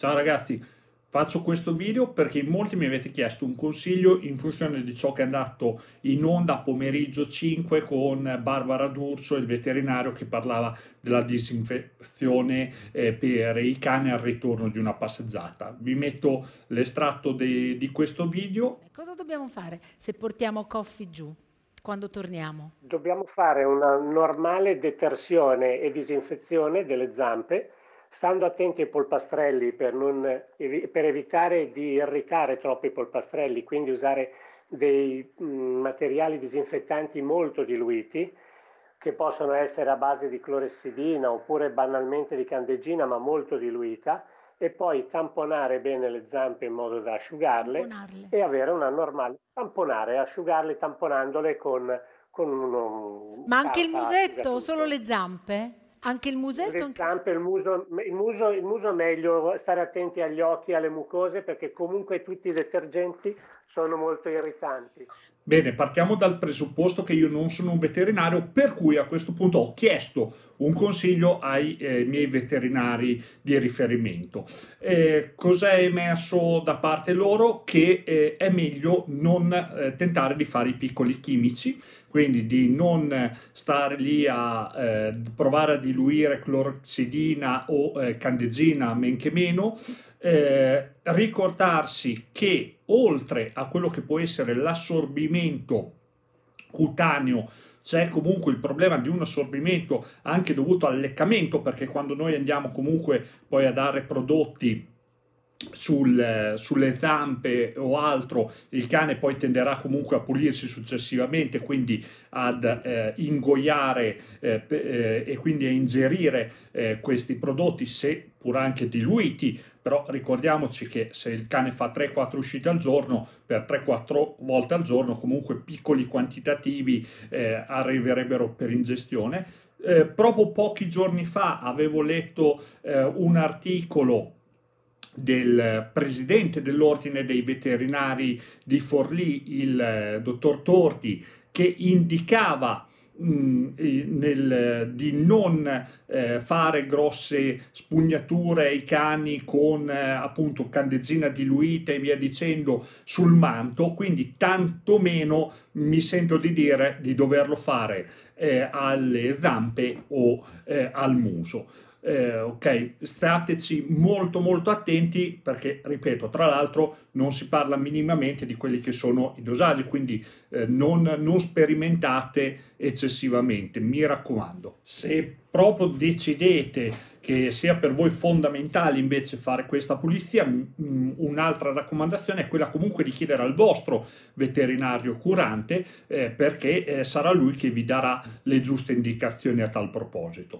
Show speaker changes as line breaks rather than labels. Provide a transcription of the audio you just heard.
Ciao ragazzi, faccio questo video perché molti mi avete chiesto un consiglio in funzione di ciò che è andato in onda pomeriggio 5 con Barbara D'Urso, il veterinario che parlava della disinfezione eh, per i cani al ritorno di una passeggiata. Vi metto l'estratto di questo video.
Cosa dobbiamo fare se portiamo Coffee giù? quando torniamo?
Dobbiamo fare una normale detersione e disinfezione delle zampe stando attenti ai polpastrelli per, non, per evitare di irritare troppo i polpastrelli, quindi usare dei mm, materiali disinfettanti molto diluiti che possono essere a base di cloressidina oppure banalmente di candeggina ma molto diluita e poi tamponare bene le zampe in modo da asciugarle Tamponarle. e avere una normale tamponare, asciugarle tamponandole con, con uno
Ma anche il musetto solo le zampe? Anche il musetto?
Le zampe, il muso, il, muso, il muso meglio stare attenti agli occhi, alle mucose, perché comunque tutti i detergenti sono molto irritanti.
Bene, partiamo dal presupposto che io non sono un veterinario, per cui a questo punto ho chiesto un consiglio ai eh, miei veterinari di riferimento. Eh, Cos'è emerso da parte loro? Che eh, è meglio non eh, tentare di fare i piccoli chimici, quindi di non stare lì a eh, provare a diluire cloroxidina o eh, candegina, men che meno, eh, ricordarsi che oltre a quello che può essere l'assorbimento cutaneo c'è comunque il problema di un assorbimento anche dovuto al leccamento perché quando noi andiamo comunque poi a dare prodotti sul, sulle zampe o altro, il cane poi tenderà comunque a pulirsi successivamente, quindi ad eh, ingoiare eh, eh, e quindi a ingerire eh, questi prodotti, seppur anche diluiti, però ricordiamoci che se il cane fa 3-4 uscite al giorno, per 3-4 volte al giorno comunque piccoli quantitativi eh, arriverebbero per ingestione. Eh, proprio pochi giorni fa avevo letto un articolo del presidente dell'ordine dei veterinari di Forlì, il eh, dottor Torti, che indicava mm, nel, di non eh, fare grosse spugnature ai cani con eh, appunto candeggina diluita e via dicendo sul manto, quindi tantomeno mi sento di dire di doverlo fare eh, alle zampe o eh, al muso eh, ok, stateci molto molto attenti perché, ripeto, tra l'altro non si parla minimamente di quelli che sono i dosaggi, quindi eh, non, non sperimentate eccessivamente, mi raccomando. Se proprio decidete che sia per voi fondamentale invece fare questa pulizia, un'altra raccomandazione è quella comunque di chiedere al vostro veterinario curante eh, perché eh, sarà lui che vi darà le giuste indicazioni a tal proposito.